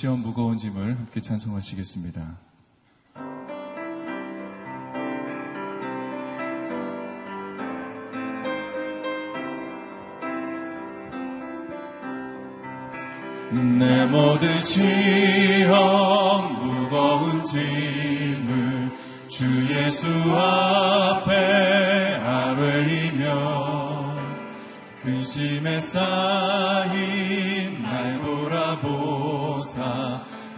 지어 무거운 짐을 함께 찬송하시겠습니다. 내 모든 시험 무거운 짐을 주 예수 앞에 아뢰이며 근심에 쌓인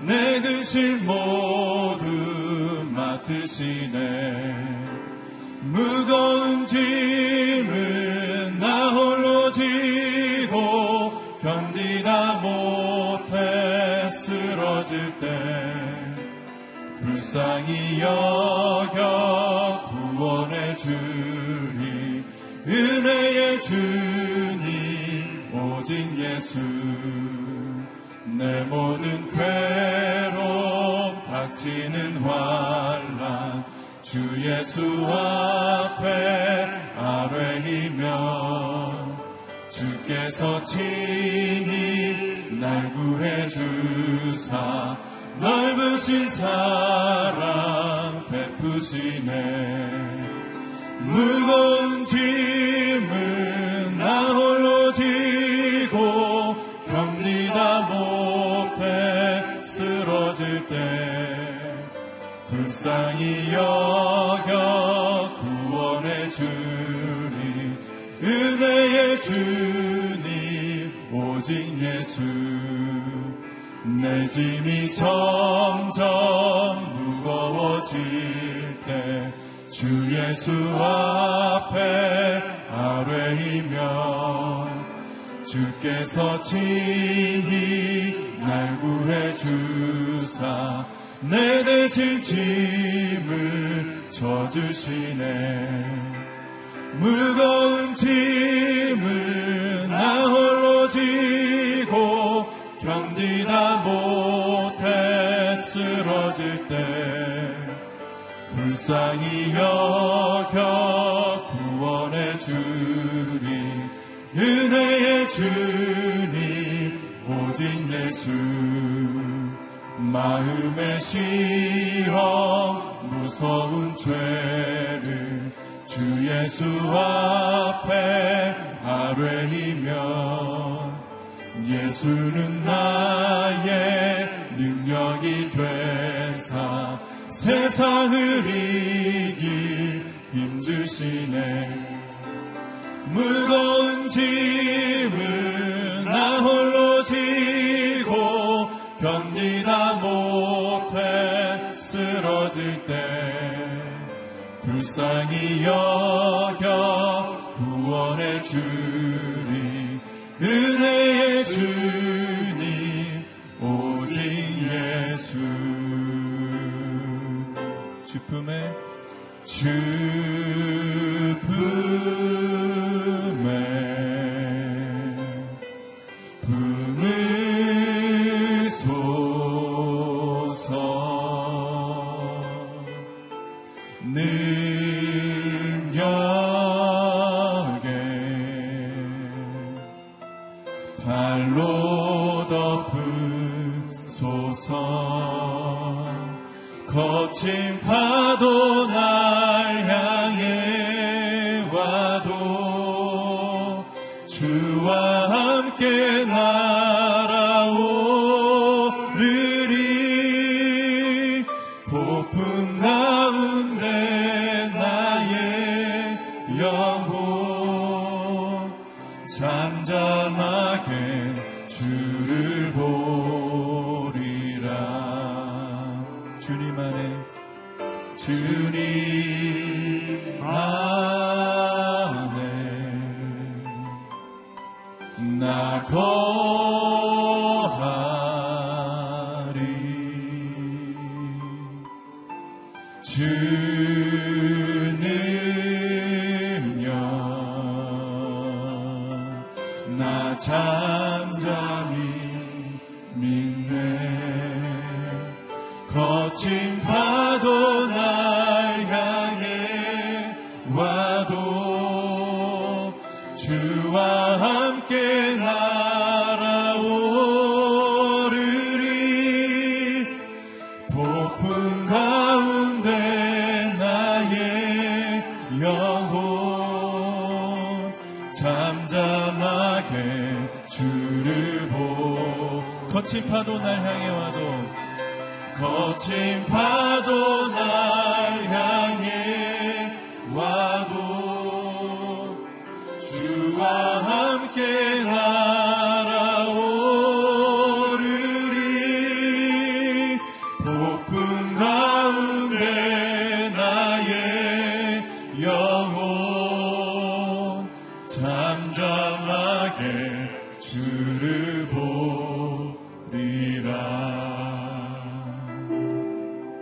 내 근심 모두 맡으시네. 무거운 짐을 나 홀로 지고 견디다 못해 쓰러질 때 불쌍히 여겨 구원해 주리 은혜의 주님 오직 예수 내 모든 괴로움 닥치는 환란 주 예수 앞에 아뢰이며 주께서 친히 날 구해 주사 넓으신 사랑 베푸시네. 무거운 짐 때 불쌍히 여겨 구원해 주리 은혜의 주님 오직 예수. 내 짐이 점점 무거워질 때 주 예수 앞에 아뢰이며 주께서 친히 날 구해 주사 내 대신 짐을 져주시네. 무거운 짐을 나 홀로 지고 견디다 못해 쓰러질 때 불쌍히 여겨 구원해 주리 은혜의 오직 예수 마음의 시험 무서운 죄를 주 예수 앞에 아뢰이며 예수는 나의 능력이 되사 세상을 이길 힘주시네. 무거운 짐을 때 불쌍히 여겨 구원해 주리 은혜의 주님 오직 예수. 주품에 주품 주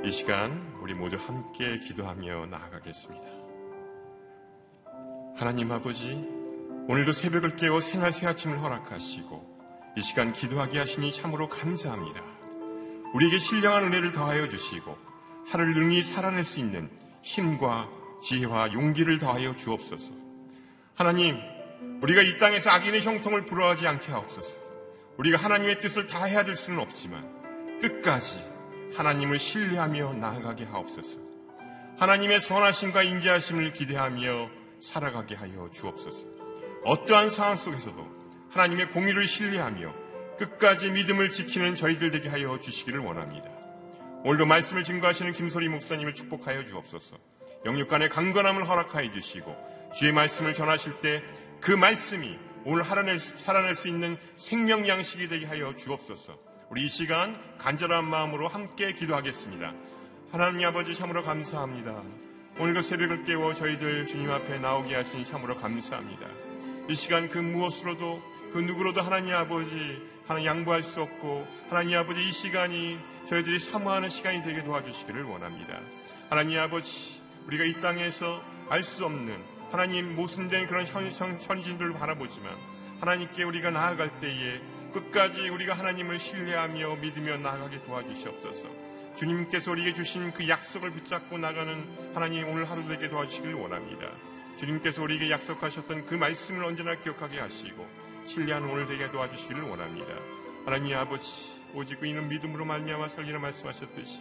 이 시간 우리 모두 함께 기도하며 나아가겠습니다. 하나님 아버지, 오늘도 새벽을 깨워 생활 새 아침을 허락하시고 이 시간 기도하게 하시니 참으로 감사합니다. 우리에게 신령한 은혜를 더하여 주시고 하루를 능히 살아낼 수 있는 힘과 지혜와 용기를 더하여 주옵소서. 하나님, 우리가 이 땅에서 악인의 형통을 부러워하지 않게 하옵소서. 우리가 하나님의 뜻을 다 해야 될 수는 없지만 끝까지 하나님을 신뢰하며 나아가게 하옵소서. 하나님의 선하심과 인자하심을 기대하며 살아가게 하여 주옵소서. 어떠한 상황 속에서도 하나님의 공의를 신뢰하며 끝까지 믿음을 지키는 저희들 되게 하여 주시기를 원합니다. 오늘도 말씀을 증거하시는 김소리 목사님을 축복하여 주옵소서. 영육간의 강건함을 허락하여 주시고 주의 말씀을 전하실 때 그 말씀이 오늘 살아낼, 살아낼 수 있는 생명 양식이 되게 하여 주옵소서. 우리 이 시간 간절한 마음으로 함께 기도하겠습니다. 하나님 아버지 참으로 감사합니다. 오늘도 새벽을 깨워 저희들 주님 앞에 나오게 하신 참으로 감사합니다. 이 시간 그 무엇으로도 그 누구로도 하나님 아버지 하나님 양보할 수 없고 하나님 아버지 이 시간이 저희들이 사모하는 시간이 되게 도와주시기를 원합니다. 하나님 아버지 우리가 이 땅에서 알 수 없는 하나님 모순된 그런 현, 현, 현 진들을 바라보지만 하나님께 우리가 나아갈 때에 끝까지 우리가 하나님을 신뢰하며 믿으며 나아가게 도와주시옵소서. 주님께서 우리에게 주신 그 약속을 붙잡고 나가는 하나님 오늘 하루 되게 도와주시길 원합니다. 주님께서 우리에게 약속하셨던 그 말씀을 언제나 기억하게 하시고 신뢰하는 오늘 되게 도와주시기를 원합니다. 하나님 아버지 오직 이는 믿음으로 말미암아 살리라 말씀하셨듯이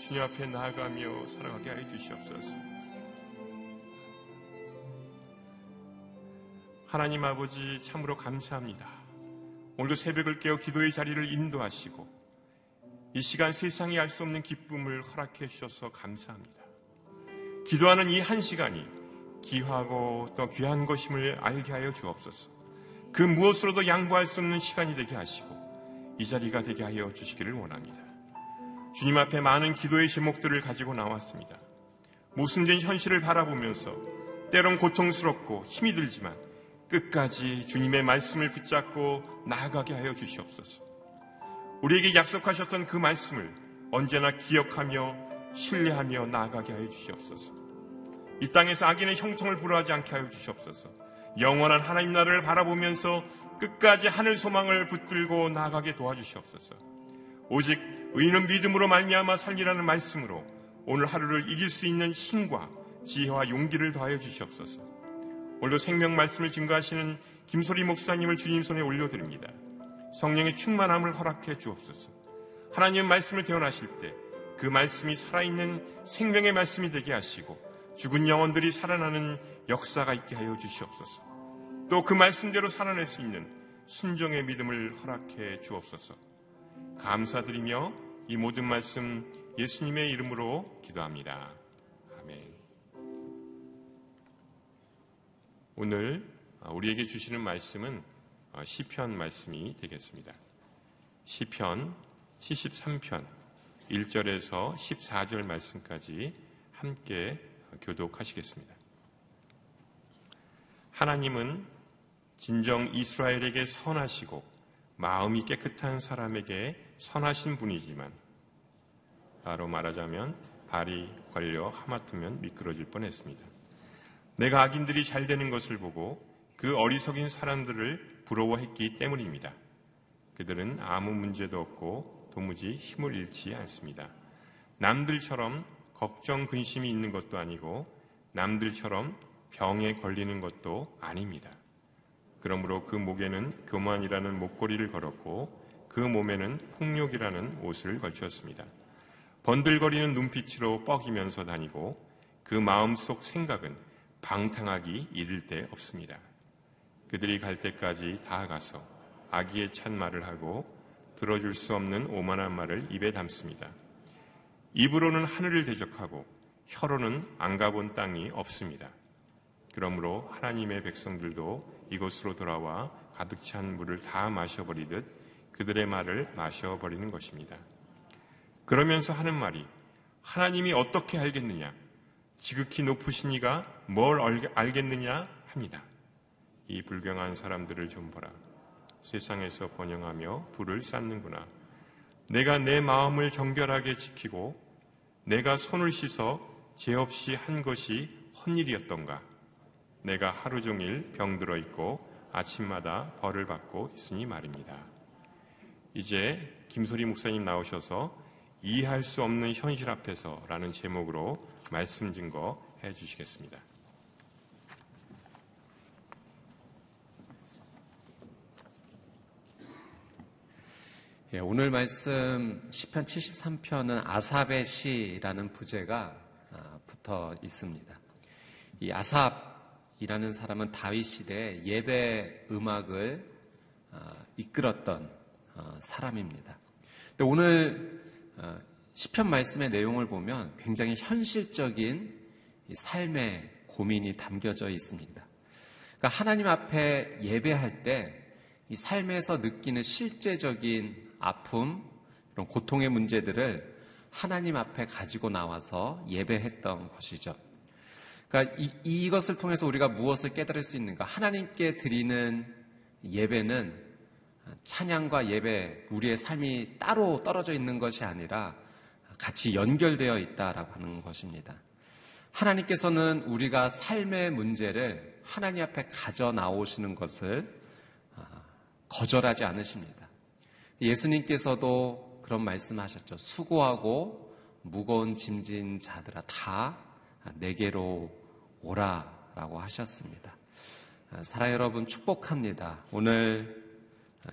주님 앞에 나아가며 살아가게 하여 주시옵소서. 하나님 아버지 참으로 감사합니다. 오늘도 새벽을 깨어 기도의 자리를 인도하시고 이 시간 세상이 알 수 없는 기쁨을 허락해 주셔서 감사합니다. 기도하는 이 한 시간이 귀하고 또 귀한 것임을 알게 하여 주옵소서. 그 무엇으로도 양보할 수 없는 시간이 되게 하시고 이 자리가 되게 하여 주시기를 원합니다. 주님 앞에 많은 기도의 제목들을 가지고 나왔습니다. 모순된 현실을 바라보면서 때론 고통스럽고 힘이 들지만 끝까지 주님의 말씀을 붙잡고 나아가게 하여 주시옵소서. 우리에게 약속하셨던 그 말씀을 언제나 기억하며 신뢰하며 나아가게 하여 주시옵소서. 이 땅에서 악인의 형통을 불허하지 않게 하여 주시옵소서. 영원한 하나님 나라를 바라보면서 끝까지 하늘 소망을 붙들고 나아가게 도와주시옵소서. 오직 의인은 믿음으로 말미암아 살리라는 말씀으로 오늘 하루를 이길 수 있는 힘과 지혜와 용기를 더하여 주시옵소서. 오늘도 생명 말씀을 증거하시는 김소리 목사님을 주님 손에 올려드립니다. 성령의 충만함을 허락해 주옵소서. 하나님의 말씀을 대원하실 때 그 말씀이 살아있는 생명의 말씀이 되게 하시고 죽은 영혼들이 살아나는 역사가 있게 하여 주시옵소서. 또 그 말씀대로 살아낼 수 있는 순종의 믿음을 허락해 주옵소서. 감사드리며 이 모든 말씀 예수님의 이름으로 기도합니다. 오늘 우리에게 주시는 말씀은 시편 말씀이 되겠습니다. 시편 73편 1절에서 14절 말씀까지 함께 교독하시겠습니다. 하나님은 진정 이스라엘에게 선하시고 마음이 깨끗한 사람에게 선하신 분이지만 바로 말하자면 발이 걸려 하마터면 미끄러질 뻔했습니다. 내가 악인들이 잘 되는 것을 보고 그 어리석인 사람들을 부러워했기 때문입니다. 그들은 아무 문제도 없고 도무지 힘을 잃지 않습니다. 남들처럼 걱정, 근심이 있는 것도 아니고 남들처럼 병에 걸리는 것도 아닙니다. 그러므로 그 목에는 교만이라는 목걸이를 걸었고 그 몸에는 폭력이라는 옷을 걸쳤습니다. 번들거리는 눈빛으로 뻐기면서 다니고 그 마음속 생각은 방탕하기 이를 데 없습니다. 그들이 갈 때까지 다 가서 아기의 찬말을 하고 들어줄 수 없는 오만한 말을 입에 담습니다. 입으로는 하늘을 대적하고 혀로는 안 가본 땅이 없습니다. 그러므로 하나님의 백성들도 이곳으로 돌아와 가득 찬 물을 다 마셔버리듯 그들의 말을 마셔버리는 것입니다. 그러면서 하는 말이 하나님이 어떻게 알겠느냐? 지극히 높으신 이가 뭘 알겠느냐? 합니다. 이 불경한 사람들을 좀 보라. 세상에서 번영하며 불을 쌓는구나. 내가 내 마음을 정결하게 지키고 내가 손을 씻어 죄 없이 한 것이 헛일이었던가? 내가 하루 종일 병들어 있고 아침마다 벌을 받고 있으니 말입니다. 이제 김소리 목사님 나오셔서 이해할 수 없는 현실 앞에서라는 제목으로 말씀 증거 해 주시겠습니다. 예, 오늘 말씀 10편 73편은 아삽의 시라는 부제가 아, 붙어 있습니다. 이 아삽이라는 사람은 다윗 시대 예배 음악을 아, 이끌었던 어, 사람입니다. 근데 오늘 10편 어, 말씀의 내용을 보면 굉장히 현실적인 삶의 고민이 담겨져 있습니다. 그러니까 하나님 앞에 예배할 때 이 삶에서 느끼는 실제적인 아픔, 이런 고통의 문제들을 하나님 앞에 가지고 나와서 예배했던 것이죠. 그러니까 이, 이것을 통해서 우리가 무엇을 깨달을 수 있는가? 하나님께 드리는 예배는 찬양과 예배, 우리의 삶이 따로 떨어져 있는 것이 아니라 같이 연결되어 있다라고 하는 것입니다. 하나님께서는 우리가 삶의 문제를 하나님 앞에 가져 나오시는 것을 아, 거절하지 않으십니다. 예수님께서도 그런 말씀하셨죠. 수고하고 무거운 짐진 자들아 다 내게로 오라라고 하셨습니다. 사랑 여러분 축복합니다. 오늘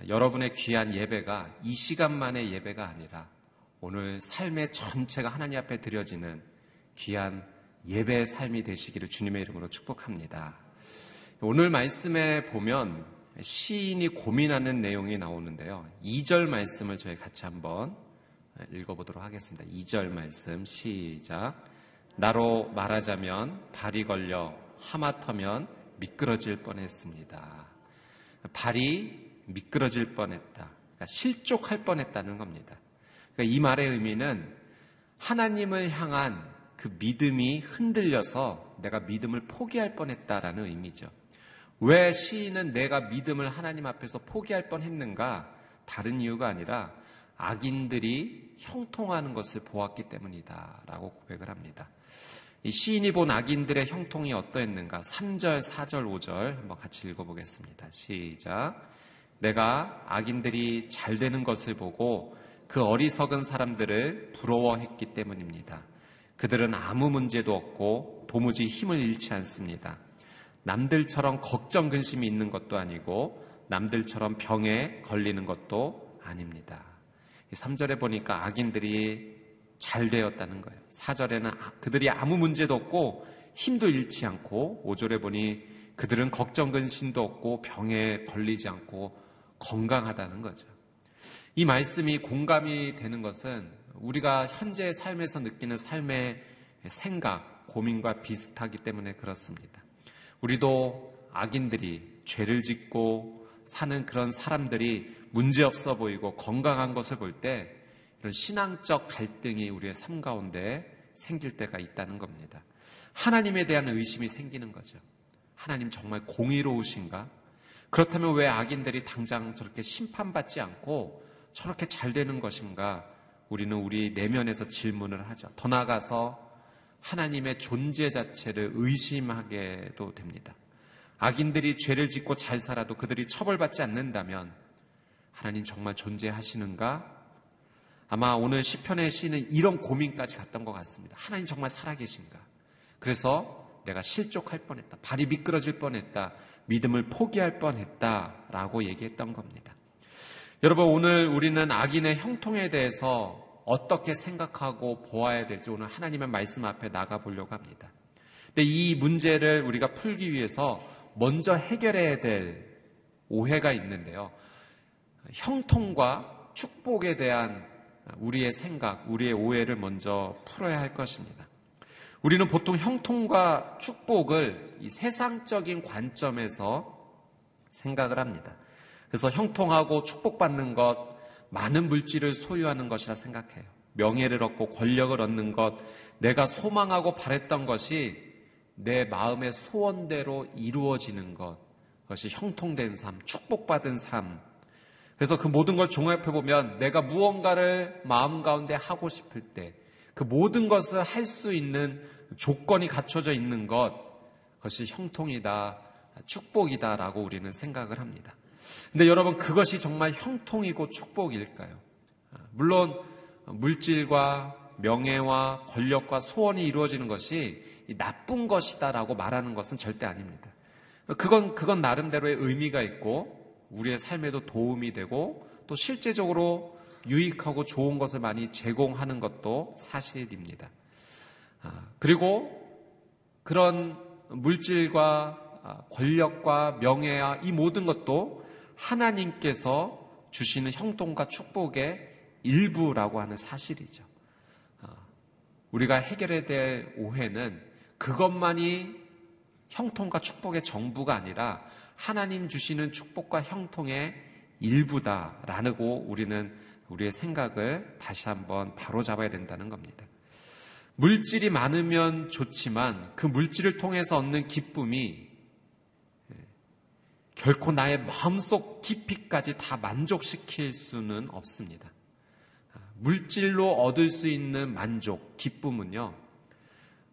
여러분의 귀한 예배가 이 시간만의 예배가 아니라 오늘 삶의 전체가 하나님 앞에 드려지는 귀한 예배의 삶이 되시기를 주님의 이름으로 축복합니다. 오늘 말씀에 보면 시인이 고민하는 내용이 나오는데요. 2절 말씀을 저희 같이 한번 읽어보도록 하겠습니다. 2절 말씀 시작. 나로 말하자면 발이 걸려 하마터면 미끄러질 뻔했습니다. 발이 미끄러질 뻔했다. 그러니까 실족할 뻔했다는 겁니다. 그러니까 이 말의 의미는 하나님을 향한 그 믿음이 흔들려서 내가 믿음을 포기할 뻔했다라는 의미죠. 왜 시인은 내가 믿음을 하나님 앞에서 포기할 뻔 했는가? 다른 이유가 아니라 악인들이 형통하는 것을 보았기 때문이다. 라고 고백을 합니다. 이 시인이 본 악인들의 형통이 어떠했는가? 3절, 4절, 5절 한번 같이 읽어보겠습니다. 시작. 내가 악인들이 잘 되는 것을 보고 그 어리석은 사람들을 부러워했기 때문입니다. 그들은 아무 문제도 없고 도무지 힘을 잃지 않습니다. 남들처럼 걱정 근심이 있는 것도 아니고 남들처럼 병에 걸리는 것도 아닙니다. 3절에 보니까 악인들이 잘 되었다는 거예요. 4절에는 아, 그들이 아무 문제도 없고 힘도 잃지 않고 5절에 보니 그들은 걱정 근심도 없고 병에 걸리지 않고 건강하다는 거죠. 이 말씀이 공감이 되는 것은 우리가 현재 삶에서 느끼는 삶의 생각, 고민과 비슷하기 때문에 그렇습니다. 우리도 악인들이 죄를 짓고 사는 그런 사람들이 문제없어 보이고 건강한 것을 볼 때 이런 신앙적 갈등이 우리의 삶 가운데 생길 때가 있다는 겁니다. 하나님에 대한 의심이 생기는 거죠. 하나님 정말 공의로우신가? 그렇다면 왜 악인들이 당장 저렇게 심판받지 않고 저렇게 잘 되는 것인가? 우리는 우리 내면에서 질문을 하죠. 더 나아가서 하나님의 존재 자체를 의심하게도 됩니다. 악인들이 죄를 짓고 잘 살아도 그들이 처벌받지 않는다면 하나님 정말 존재하시는가? 아마 오늘 시편의 시는 이런 고민까지 갔던 것 같습니다. 하나님 정말 살아계신가? 그래서 내가 실족할 뻔했다. 발이 미끄러질 뻔했다. 믿음을 포기할 뻔했다. 라고 얘기했던 겁니다. 여러분, 오늘 우리는 악인의 형통에 대해서 어떻게 생각하고 보아야 될지 오늘 하나님의 말씀 앞에 나가 보려고 합니다. 근데 이 문제를 우리가 풀기 위해서 먼저 해결해야 될 오해가 있는데요. 형통과 축복에 대한 우리의 생각, 우리의 오해를 먼저 풀어야 할 것입니다. 우리는 보통 형통과 축복을 이 세상적인 관점에서 생각을 합니다. 그래서 형통하고 축복받는 것, 많은 물질을 소유하는 것이라 생각해요. 명예를 얻고 권력을 얻는 것, 내가 소망하고 바랬던 것이 내 마음의 소원대로 이루어지는 것, 그것이 형통된 삶, 축복받은 삶. 그래서 그 모든 걸 종합해 보면 내가 무언가를 마음 가운데 하고 싶을 때 그 모든 것을 할 수 있는 조건이 갖춰져 있는 것, 그것이 형통이다, 축복이다라고 우리는 생각을 합니다. 근데 여러분, 그것이 정말 형통이고 축복일까요? 물론, 물질과 명예와 권력과 소원이 이루어지는 것이 나쁜 것이다라고 말하는 것은 절대 아닙니다. 그건, 그건 나름대로의 의미가 있고, 우리의 삶에도 도움이 되고, 또 실제적으로 유익하고 좋은 것을 많이 제공하는 것도 사실입니다. 아, 그리고 그런 물질과 아, 권력과 명예와 이 모든 것도 하나님께서 주시는 형통과 축복의 일부라고 하는 사실이죠. 아, 우리가 해결해야 될 오해는 그것만이 형통과 축복의 정부가 아니라 하나님 주시는 축복과 형통의 일부다라고 우리는 우리의 생각을 다시 한번 바로잡아야 된다는 겁니다. 물질이 많으면 좋지만 그 물질을 통해서 얻는 기쁨이 예, 결코 나의 마음속 깊이까지 다 만족시킬 수는 없습니다. 아, 물질로 얻을 수 있는 만족, 기쁨은요,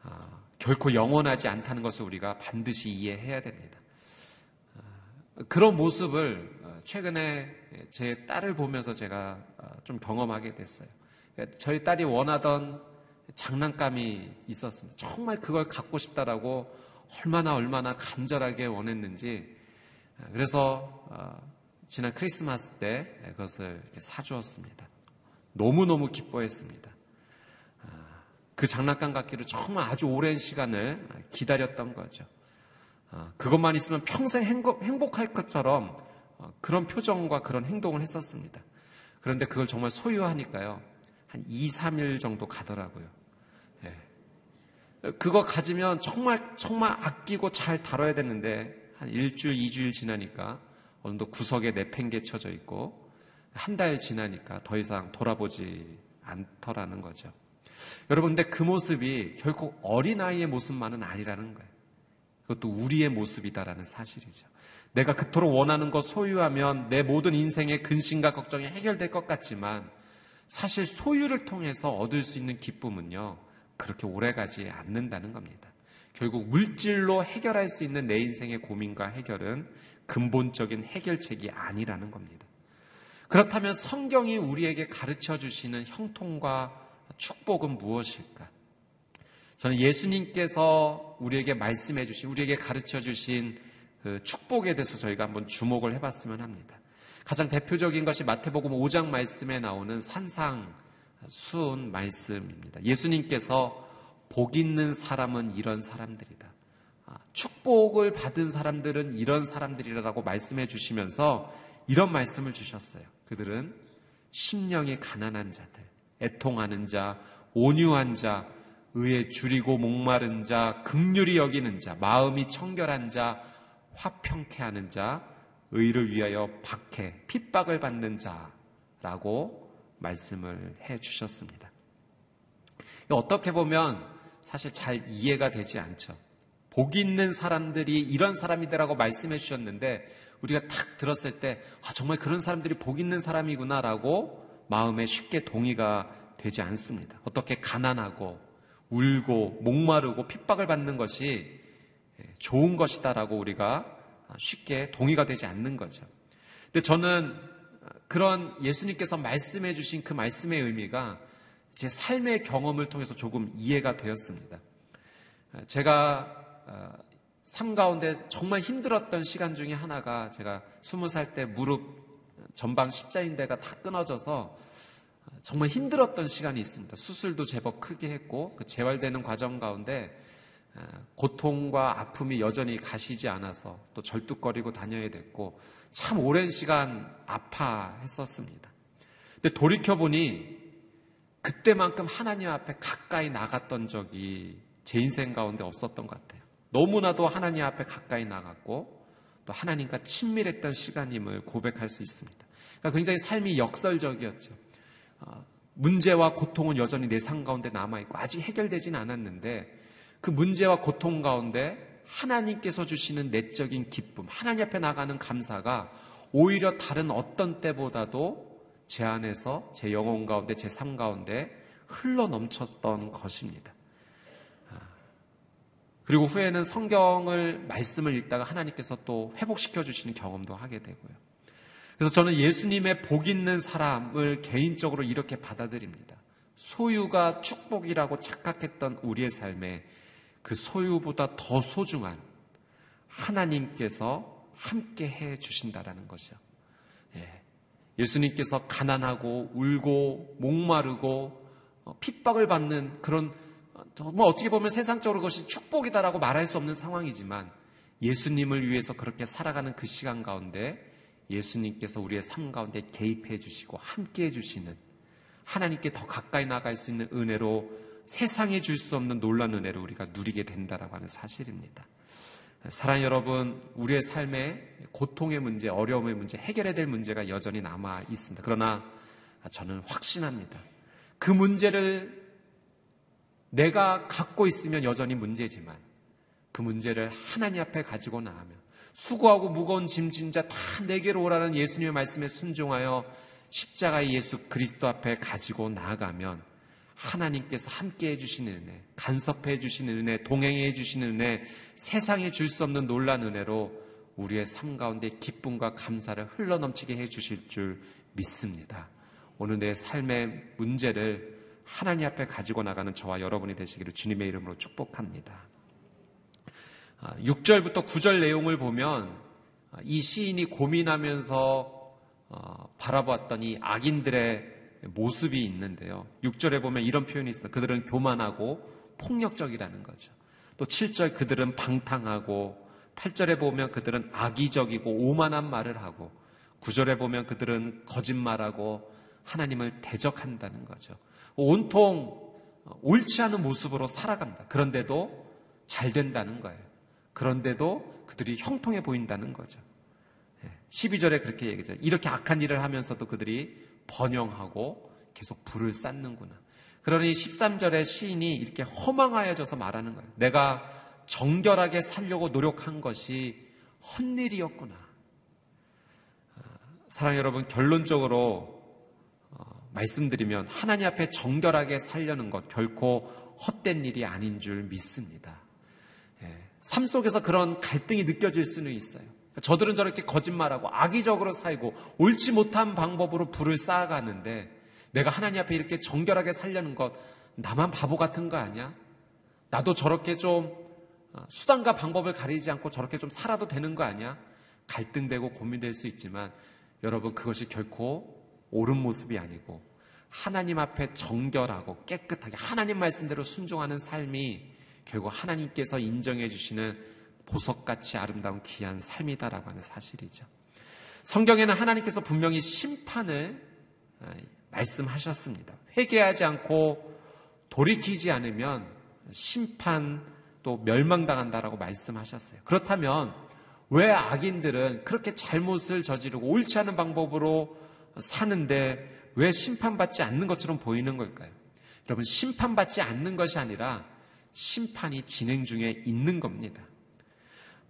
아, 결코 영원하지 않다는 것을 우리가 반드시 이해해야 됩니다. 아, 그런 모습을 어, 최근에 제 딸을 보면서 제가 어, 좀 경험하게 됐어요. 저희 딸이 원하던 장난감이 있었습니다. 정말 그걸 갖고 싶다라고 얼마나 얼마나 간절하게 원했는지 그래서 어, 지난 크리스마스 때 그것을 사주었습니다. 너무너무 기뻐했습니다. 아, 그 장난감 갖기를 정말 아주 오랜 시간을 기다렸던 거죠. 아, 그것만 있으면 평생 행복 할 것처럼 어, 그런 표정과 그런 행동을 했었습니다. 그런데 그걸 정말 소유하니까요. 한 2, 3일 정도 가더라고요. 그거 가지면 정말 정말 아끼고 잘 다뤄야 되는데 한 일주일, 이주일 지나니까 어느 정도 구석에 내팽개쳐져 있고 한 달 지나니까 더 이상 돌아보지 않더라는 거죠. 여러분, 근데 그 모습이 결국 어린아이의 모습만은 아니라는 거예요. 그것도 우리의 모습이다라는 사실이죠. 내가 그토록 원하는 것 소유하면 내 모든 인생의 근심과 걱정이 해결될 것 같지만 사실 소유를 통해서 얻을 수 있는 기쁨은요, 그렇게 오래 가지 않는다는 겁니다. 결국 물질로 해결할 수 있는 내 인생의 고민과 해결은 근본적인 해결책이 아니라는 겁니다. 그렇다면 성경이 우리에게 가르쳐 주시는 형통과 축복은 무엇일까? 저는 예수님께서 우리에게 말씀해 주신, 우리에게 가르쳐 주신 그 축복에 대해서 저희가 한번 주목을 해봤으면 합니다. 가장 대표적인 것이 마태복음 5장 말씀에 나오는 산상 수은 말씀입니다. 예수님께서 복 있는 사람은 이런 사람들이다. 아, 축복을 받은 사람들은 이런 사람들이라고 말씀해 주시면서 이런 말씀을 주셨어요. 그들은 심령이 가난한 자들, 애통하는 자, 온유한 자, 의에 줄이고 목마른 자, 극률이 여기는 자, 마음이 청결한 자, 화평케 하는 자, 의를 위하여 박해, 핍박을 받는 자라고 말씀을 해 주셨습니다. 어떻게 보면 사실 잘 이해가 되지 않죠. 복 있는 사람들이 이런 사람이다라고 말씀해 주셨는데 우리가 탁 들었을 때 아, 정말 그런 사람들이 복 있는 사람이구나라고 마음에 쉽게 동의가 되지 않습니다. 어떻게 가난하고 울고 목마르고 핍박을 받는 것이 좋은 것이다라고 우리가 쉽게 동의가 되지 않는 거죠. 근데 저는 그런 예수님께서 말씀해 주신 그 말씀의 의미가 제 삶의 경험을 통해서 조금 이해가 되었습니다. 제가 어, 삶 가운데 정말 힘들었던 시간 중에 하나가 제가 스무 살 때 무릎 전방 십자인대가 다 끊어져서 정말 힘들었던 시간이 있습니다. 수술도 제법 크게 했고 그 재활되는 과정 가운데 어, 고통과 아픔이 여전히 가시지 않아서 또 절뚝거리고 다녀야 됐고 참 오랜 시간 아파했었습니다. 근데 돌이켜 보니 그때만큼 하나님 앞에 가까이 나갔던 적이 제 인생 가운데 없었던 것 같아요. 너무나도 하나님 앞에 가까이 나갔고 또 하나님과 친밀했던 시간임을 고백할 수 있습니다. 그러니까 굉장히 삶이 역설적이었죠. 어, 문제와 고통은 여전히 내 삶 가운데 남아있고 아직 해결되진 않았는데 그 문제와 고통 가운데 하나님께서 주시는 내적인 기쁨, 하나님 앞에 나가는 감사가 오히려 다른 어떤 때보다도 제 안에서 제 영혼 가운데 제 삶 가운데 흘러 넘쳤던 것입니다. 아, 그리고 후에는 성경을 말씀을 읽다가 하나님께서 또 회복시켜 주시는 경험도 하게 되고요. 그래서 저는 예수님의 복 있는 사람을 개인적으로 이렇게 받아들입니다. 소유가 축복이라고 착각했던 우리의 삶에 그 소유보다 더 소중한 하나님께서 함께 해 주신다라는 것이요. 예. 예수님께서 가난하고 울고 목마르고 어, 핍박을 받는 그런 정말 어떻게 보면 세상적으로 그것이 축복이다라고 말할 수 없는 상황이지만 예수님을 위해서 그렇게 살아가는 그 시간 가운데 예수님께서 우리의 삶 가운데 개입해 주시고 함께 해 주시는 하나님께 더 가까이 나갈 수 있는 은혜로 세상에 줄 수 없는 놀라운 은혜를 우리가 누리게 된다라고 하는 사실입니다. 사랑 여러분, 우리의 삶에 고통의 문제, 어려움의 문제, 해결해야 될 문제가 여전히 남아 있습니다. 그러나 저는 확신합니다. 그 문제를 내가 갖고 있으면 여전히 문제지만 그 문제를 하나님 앞에 가지고 나가면 수고하고 무거운 짐진 자 다 내게로 오라는 예수님의 말씀에 순종하여 십자가의 예수 그리스도 앞에 가지고 나아가면 하나님께서 함께 해주시는 은혜, 간섭해 주시는 은혜, 동행해 주시는 은혜, 세상에 줄 수 없는 놀란 은혜로 우리의 삶 가운데 기쁨과 감사를 흘러넘치게 해 주실 줄 믿습니다. 오늘 내 삶의 문제를 하나님 앞에 가지고 나가는 저와 여러분이 되시기를 주님의 이름으로 축복합니다. 6절부터 아, 9절 내용을 보면 아, 이 시인이 고민하면서 어, 바라보았던 이 악인들의 모습이 있는데요. 6절에 보면 이런 표현이 있습니다. 그들은 교만하고 폭력적이라는 거죠. 또 7절 그들은 방탕하고 8절에 보면 그들은 악의적이고 오만한 말을 하고 9절에 보면 그들은 거짓말하고 하나님을 대적한다는 거죠. 온통 옳지 않은 모습으로 살아간다. 그런데도 잘 된다는 거예요. 그런데도 그들이 형통해 보인다는 거죠. 12절에 예, 그렇게 얘기죠. 이렇게 악한 일을 하면서도 그들이 번영하고 계속 불을 쌓는구나. 그러니 13절에 시인이 이렇게 허망하여져서 말하는 거예요. 내가 정결하게 살려고 노력한 것이 헛일이었구나. 아, 사랑 여러분, 결론적으로 어, 말씀드리면 하나님 앞에 정결하게 살려는 것 결코 헛된 일이 아닌 줄 믿습니다. 예, 삶 속에서 그런 갈등이 느껴질 수는 있어요. 저들은 저렇게 거짓말하고 악의적으로 살고 옳지 못한 방법으로 불을 쌓아가는데 내가 하나님 앞에 이렇게 정결하게 살려는 것 나만 바보 같은 거 아니야? 나도 저렇게 좀 어, 수단과 방법을 가리지 않고 저렇게 좀 살아도 되는 거 아니야? 갈등되고 고민될 수 있지만 여러분 그것이 결코 옳은 모습이 아니고 하나님 앞에 정결하고 깨끗하게 하나님 말씀대로 순종하는 삶이 결국 하나님께서 인정해 주시는 보석같이 아름다운 귀한 삶이다라고 하는 사실이죠. 성경에는 하나님께서 분명히 심판을 아, 말씀하셨습니다. 회개하지 않고 돌이키지 않으면 심판 또 멸망당한다라고 말씀하셨어요. 그렇다면 왜 악인들은 그렇게 잘못을 저지르고 옳지 않은 방법으로 사는데 왜 심판받지 않는 것처럼 보이는 걸까요? 여러분, 심판받지 않는 것이 아니라 심판이 진행 중에 있는 겁니다.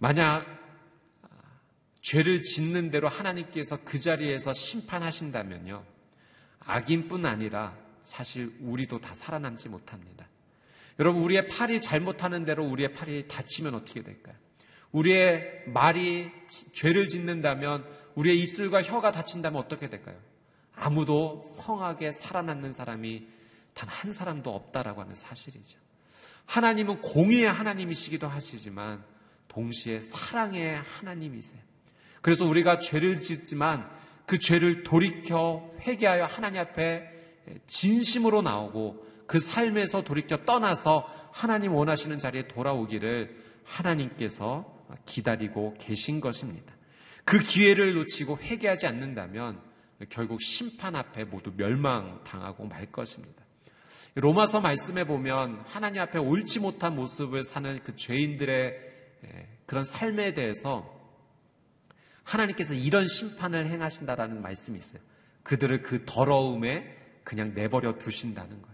만약 아, 죄를 짓는 대로 하나님께서 그 자리에서 심판하신다면요. 악인뿐 아니라 사실 우리도 다 살아남지 못합니다. 여러분, 우리의 팔이 잘못하는 대로 우리의 팔이 다치면 어떻게 될까요? 우리의 말이 죄를 짓는다면 우리의 입술과 혀가 다친다면 어떻게 될까요? 아무도 성하게 살아남는 사람이 단 한 사람도 없다라고 하는 사실이죠. 하나님은 공의의 하나님이시기도 하시지만 동시에 사랑의 하나님이세요. 그래서 우리가 죄를 짓지만 그 죄를 돌이켜 회개하여 하나님 앞에 진심으로 나오고 그 삶에서 돌이켜 떠나서 하나님 원하시는 자리에 돌아오기를 하나님께서 기다리고 계신 것입니다. 그 기회를 놓치고 회개하지 않는다면 결국 심판 앞에 모두 멸망당하고 말 것입니다. 로마서 말씀에 보면 하나님 앞에 옳지 못한 모습을 사는 그 죄인들의 그런 삶에 대해서 하나님께서 이런 심판을 행하신다라는 말씀이 있어요. 그들을 그 더러움에 그냥 내버려 두신다는 거예요.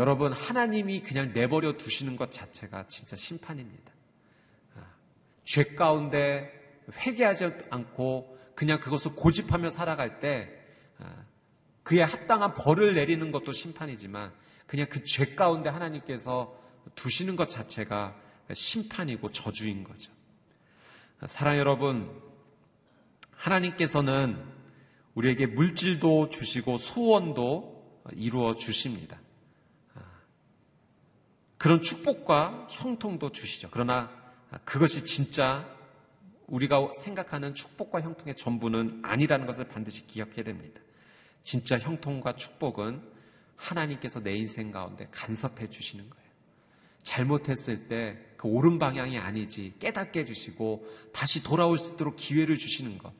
여러분, 하나님이 그냥 내버려 두시는 것 자체가 진짜 심판입니다. 아, 죄 가운데 회개하지 않고 그냥 그것을 고집하며 살아갈 때 아, 그의 합당한 벌을 내리는 것도 심판이지만 그냥 그 죄 가운데 하나님께서 두시는 것 자체가 심판이고 저주인 거죠. 사랑 여러분, 하나님께서는 우리에게 물질도 주시고 소원도 이루어 주십니다. 그런 축복과 형통도 주시죠. 그러나 그것이 진짜 우리가 생각하는 축복과 형통의 전부는 아니라는 것을 반드시 기억해야 됩니다. 진짜 형통과 축복은 하나님께서 내 인생 가운데 간섭해 주시는 거예요. 잘못했을 때 그 옳은 방향이 아니지 깨닫게 해주시고 다시 돌아올 수 있도록 기회를 주시는 것.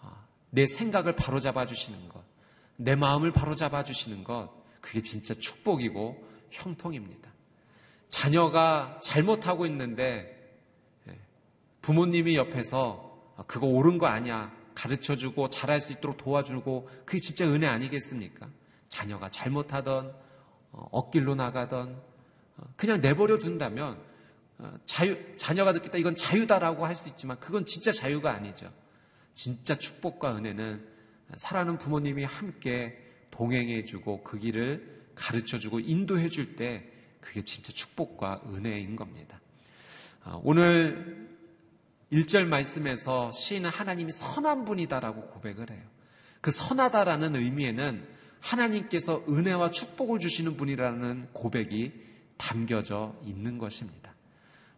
아, 내 생각을 바로잡아 주시는 것. 내 마음을 바로잡아 주시는 것. 그게 진짜 축복이고 형통입니다. 자녀가 잘못하고 있는데 예, 부모님이 옆에서 아, 그거 옳은 거 아니야. 가르쳐 주고 잘할 수 있도록 도와주고 그게 진짜 은혜 아니겠습니까? 자녀가 잘못하던 어, 억길로 나가던 어, 그냥 내버려 둔다면 어, 자유, 자녀가 듣겠다 이건 자유다라고 할 수 있지만 그건 진짜 자유가 아니죠. 진짜 축복과 은혜는 사랑하는 부모님이 함께 동행해주고 그 길을 가르쳐주고 인도해줄 때 그게 진짜 축복과 은혜인 겁니다. 어, 오늘 1절 말씀에서 시인은 하나님이 선한 분이다라고 고백을 해요. 그 선하다라는 의미에는 하나님께서 은혜와 축복을 주시는 분이라는 고백이 담겨져 있는 것입니다.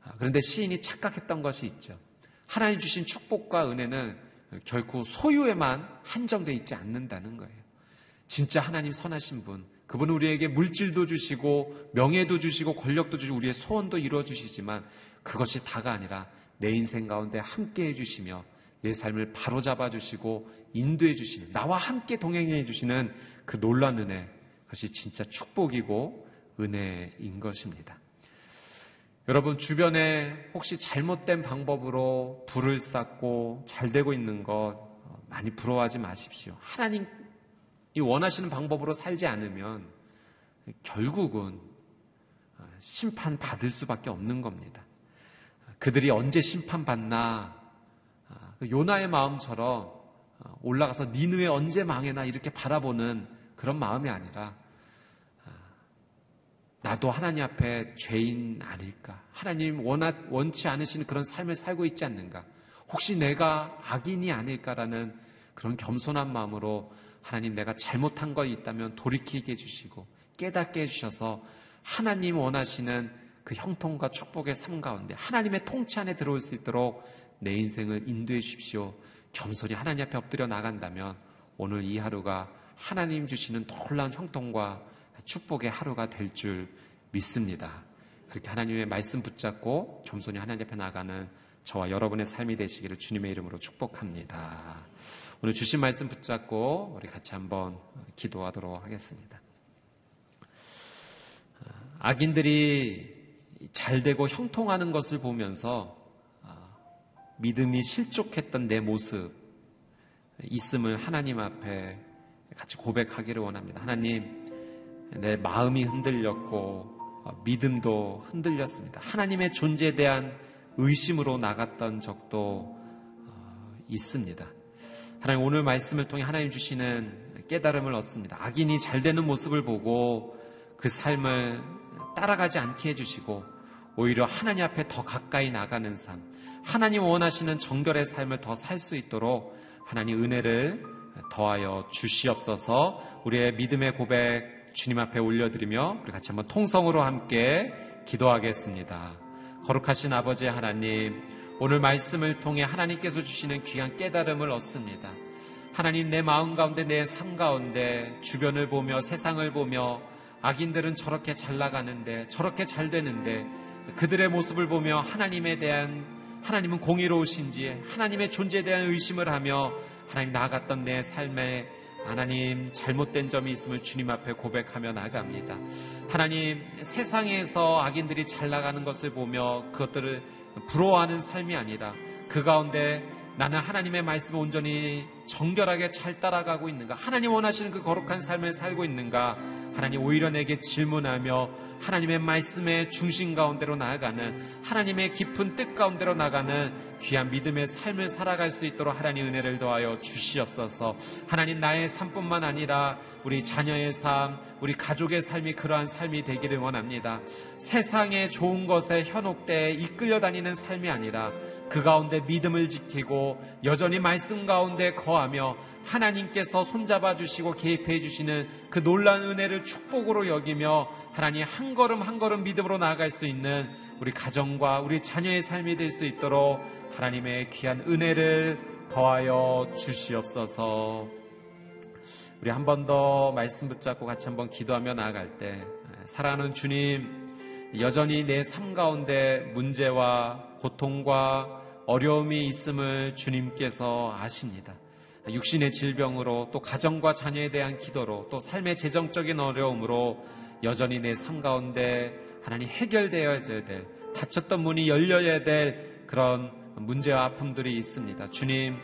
아, 그런데 시인이 착각했던 것이 있죠. 하나님 주신 축복과 은혜는 결코 소유에만 한정되어 있지 않는다는 거예요. 진짜 하나님 선하신 분, 그분은 우리에게 물질도 주시고 명예도 주시고 권력도 주시고 우리의 소원도 이루어 주시지만 그것이 다가 아니라 내 인생 가운데 함께 해 주시며 내 삶을 바로잡아 주시고 인도해 주시는 나와 함께 동행해 주시는 그 놀란 은혜 그것이 진짜 축복이고 은혜인 것입니다. 여러분 주변에 혹시 잘못된 방법으로 불을 쌓고 잘 되고 있는 것 많이 부러워하지 마십시오. 하나님 이 원하시는 방법으로 살지 않으면 결국은 심판 받을 수밖에 없는 겁니다. 그들이 언제 심판 받나 그 요나의 마음처럼 올라가서 니느에 언제 망해나 이렇게 바라보는 그런 마음이 아니라 나도 하나님 앞에 죄인 아닐까? 하나님 원하, 원치 않으시는 그런 삶을 살고 있지 않는가? 혹시 내가 악인이 아닐까라는 그런 겸손한 마음으로 하나님 내가 잘못한 거 있다면 돌이키게 해주시고 깨닫게 해주셔서 하나님 원하시는 그 형통과 축복의 삶 가운데 하나님의 통치 안에 들어올 수 있도록 내 인생을 인도해 주십시오. 겸손히 하나님 앞에 엎드려 나간다면 오늘 이 하루가 하나님 주시는 놀라운 형통과 축복의 하루가 될 줄 믿습니다. 그렇게 하나님의 말씀 붙잡고 겸손히 하나님 앞에 나가는 저와 여러분의 삶이 되시기를 주님의 이름으로 축복합니다. 오늘 주신 말씀 붙잡고 우리 같이 한번 기도하도록 하겠습니다. 악인들이 잘 되고 형통하는 것을 보면서 아, 믿음이 실족했던 내 모습 있음을 하나님 앞에 같이 고백하기를 원합니다. 하나님, 내 마음이 흔들렸고 어, 믿음도 흔들렸습니다. 하나님의 존재에 대한 의심으로 나갔던 적도 어, 있습니다. 하나님 오늘 말씀을 통해 하나님 주시는 깨달음을 얻습니다. 악인이 잘 되는 모습을 보고 그 삶을 따라가지 않게 해주시고 오히려 하나님 앞에 더 가까이 나가는 삶, 하나님 원하시는 정결의 삶을 더 살 수 있도록 하나님 은혜를 더하여 주시옵소서 우리의 믿음의 고백 주님 앞에 올려드리며 우리 같이 한번 통성으로 함께 기도하겠습니다. 거룩하신 아버지 하나님, 오늘 말씀을 통해 하나님께서 주시는 귀한 깨달음을 얻습니다. 하나님 내 마음 가운데 내 삶 가운데 주변을 보며 세상을 보며 악인들은 저렇게 잘 나가는데 저렇게 잘 되는데 그들의 모습을 보며 하나님에 대한 하나님은 공의로우신지 하나님의 존재에 대한 의심을 하며 하나님 나아갔던 내 삶에 하나님 잘못된 점이 있음을 주님 앞에 고백하며 나갑니다. 하나님 세상에서 악인들이 잘 나가는 것을 보며 그것들을 부러워하는 삶이 아니라 그 가운데 나는 하나님의 말씀을 온전히 정결하게 잘 따라가고 있는가? 하나님 원하시는 그 거룩한 삶을 살고 있는가? 하나님 오히려 내게 질문하며 하나님의 말씀의 중심 가운데로 나아가는 하나님의 깊은 뜻 가운데로 나가는 귀한 믿음의 삶을 살아갈 수 있도록 하나님 은혜를 더하여 주시옵소서. 하나님 나의 삶뿐만 아니라 우리 자녀의 삶, 우리 가족의 삶이 그러한 삶이 되기를 원합니다. 세상의 좋은 것에 현혹돼 이끌려 다니는 삶이 아니라 그 가운데 믿음을 지키고 여전히 말씀 가운데 거하며 하나님께서 손잡아 주시고 개입해 주시는 그 놀라운 은혜를 축복으로 여기며 하나님 한 걸음 한 걸음 믿음으로 나아갈 수 있는 우리 가정과 우리 자녀의 삶이 될 수 있도록 하나님의 귀한 은혜를 더하여 주시옵소서. 우리 한 번 더 말씀 붙잡고 같이 한번 기도하며 나아갈 때 사랑하는 주님 여전히 내 삶 가운데 문제와 고통과 어려움이 있음을 주님께서 아십니다. 육신의 질병으로 또 가정과 자녀에 대한 기도로 또 삶의 재정적인 어려움으로 여전히 내 삶 가운데 하나님 해결되어야 될 닫혔던 문이 열려야 될 그런 문제와 아픔들이 있습니다. 주님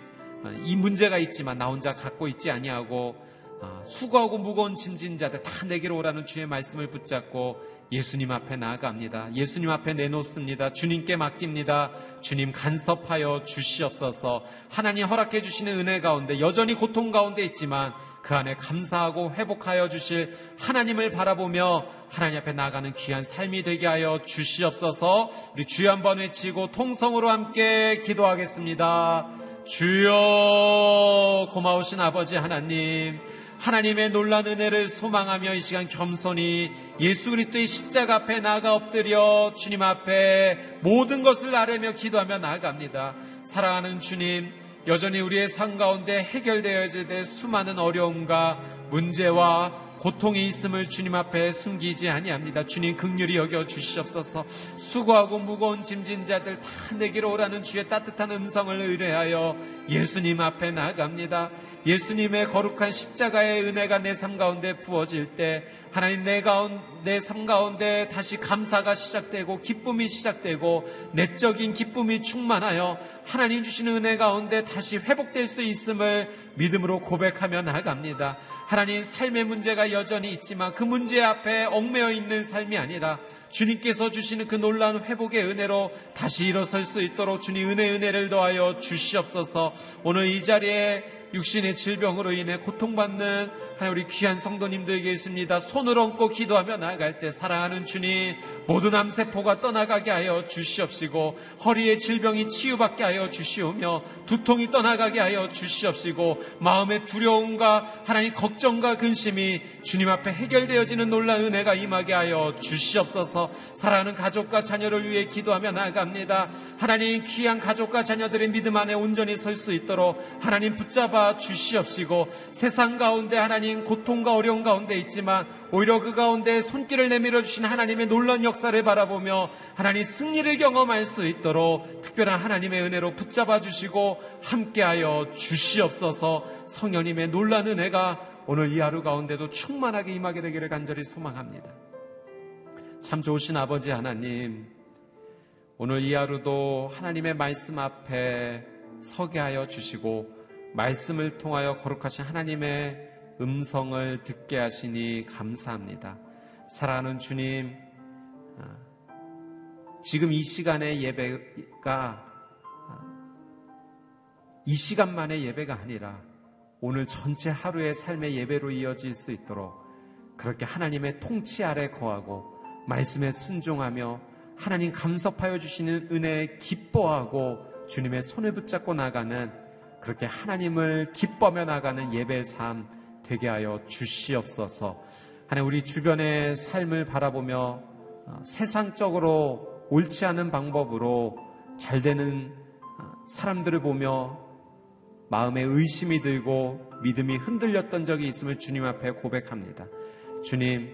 이 문제가 있지만 나 혼자 갖고 있지 아니하고 아, 수고하고 무거운 짐진 자들 다 내게로 오라는 주의 말씀을 붙잡고 예수님 앞에 나아갑니다. 예수님 앞에 내놓습니다. 주님께 맡깁니다. 주님 간섭하여 주시옵소서. 하나님 허락해 주시는 은혜 가운데 여전히 고통 가운데 있지만 그 안에 감사하고 회복하여 주실 하나님을 바라보며 하나님 앞에 나가는 귀한 삶이 되게 하여 주시옵소서. 우리 주여 한번 외치고 통성으로 함께 기도하겠습니다. 주여 고마우신 아버지 하나님 하나님의 놀란 은혜를 소망하며 이 시간 겸손히 예수 그리스도의 십자가 앞에 나가 엎드려 주님 앞에 모든 것을 아뢰며 기도하며 나아갑니다. 사랑하는 주님, 여전히 우리의 삶 가운데 해결되어야 될 수많은 어려움과 문제와 고통이 있음을 주님 앞에 숨기지 아니합니다. 주님 극률이 여겨 주시옵소서. 수고하고 무거운 짐진 자들 다 내게로 오라는 주의 따뜻한 음성을 의뢰하여 예수님 앞에 나아갑니다. 예수님의 거룩한 십자가의 은혜가 내 삶 가운데 부어질 때 하나님 내 가운 내삶 가운데 다시 감사가 시작되고 기쁨이 시작되고 내적인 기쁨이 충만하여 하나님 주시는 은혜 가운데 다시 회복될 수 있음을 믿음으로 고백하며 나갑니다. 하나님 삶의 문제가 여전히 있지만 그 문제 앞에 얽매여 있는 삶이 아니라 주님께서 주시는 그 놀라운 회복의 은혜로 다시 일어설 수 있도록 주님 은혜 은혜를 더하여 주시옵소서. 오늘 이 자리에 육신의 질병으로 인해 고통받는 하나님 우리 귀한 성도님들 계십니다. 손을 얹고 기도하며 나아갈 때 사랑하는 주님 모든 암세포가 떠나가게 하여 주시옵시고 허리의 질병이 치유받게 하여 주시오며 두통이 떠나가게 하여 주시옵시고 마음의 두려움과 하나님 걱정과 근심이 주님 앞에 해결되어지는 놀라운 은혜가 임하게 하여 주시옵소서 사랑하는 가족과 자녀를 위해 기도하며 나아갑니다. 하나님 귀한 가족과 자녀들의 믿음 안에 온전히 설 수 있도록 하나님 붙잡아 주시옵시고 세상 가운데 하나님 고통과 어려움 가운데 있지만 오히려 그 가운데 손길을 내밀어 주신 하나님의 놀라운 역사를 바라보며 하나님 승리를 경험할 수 있도록 특별한 하나님의 은혜로 붙잡아 주시고 함께하여 주시옵소서 성령님의 놀라운 은혜가 오늘 이 하루 가운데도 충만하게 임하게 되기를 간절히 소망합니다. 참 좋으신 아버지 하나님, 오늘 이 하루도 하나님의 말씀 앞에 서게 하여 주시고, 말씀을 통하여 거룩하신 하나님의 음성을 듣게 하시니 감사합니다. 사랑하는 주님, 아, 지금 이 시간의 예배가 아, 이 시간만의 예배가 아니라 오늘 전체 하루의 삶의 예배로 이어질 수 있도록 그렇게 하나님의 통치 아래 거하고 말씀에 순종하며 하나님 감섭하여 주시는 은혜에 기뻐하고 주님의 손을 붙잡고 나가는 그렇게 하나님을 기뻐하며 나가는 예배 삶 되게 하여 주시옵소서. 하나님 우리 주변의 삶을 바라보며 어, 세상적으로 옳지 않은 방법으로 잘 되는 어, 사람들을 보며 마음에 의심이 들고 믿음이 흔들렸던 적이 있음을 주님 앞에 고백합니다. 주님,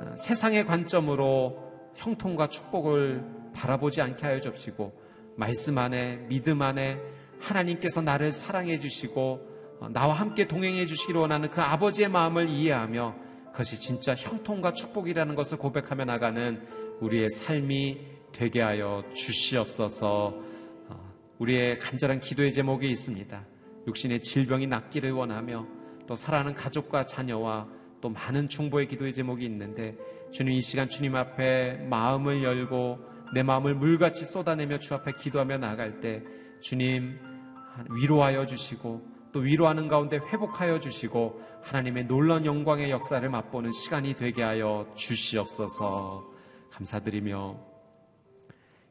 어, 세상의 관점으로 형통과 축복을 바라보지 않게 하여 주시고 말씀 안에 믿음 안에 하나님께서 나를 사랑해 주시고 어, 나와 함께 동행해 주시기를 원하는 그 아버지의 마음을 이해하며 그것이 진짜 형통과 축복이라는 것을 고백하며 나가는 우리의 삶이 되게 하여 주시옵소서 어, 우리의 간절한 기도의 제목이 있습니다. 육신의 질병이 낫기를 원하며 또 사랑하는 가족과 자녀와 또 많은 중보의 기도의 제목이 있는데 주님 이 시간 주님 앞에 마음을 열고 내 마음을 물같이 쏟아내며 주 앞에 기도하며 나갈 때 주님 위로하여 주시고 또 위로하는 가운데 회복하여 주시고 하나님의 놀라운 영광의 역사를 맛보는 시간이 되게 하여 주시옵소서. 감사드리며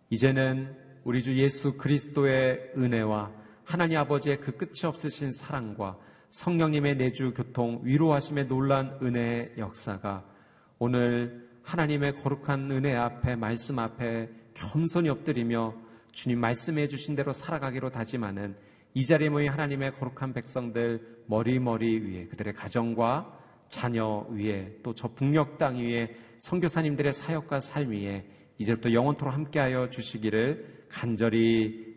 이제는 우리 주 예수 그리스도의 은혜와 하나님 아버지의 그 끝이 없으신 사랑과 성령님의 내주 교통 위로하심의 놀란 은혜의 역사가 오늘 하나님의 거룩한 은혜 앞에 말씀 앞에 겸손히 엎드리며 주님 말씀해 주신 대로 살아가기로 다짐하는 이 자리에 모인 하나님의 거룩한 백성들 머리머리 위에 그들의 가정과 자녀 위에 또 저 북녘 땅 위에 선교사님들의 사역과 삶 위에 이제부터 영원토록 함께하여 주시기를 간절히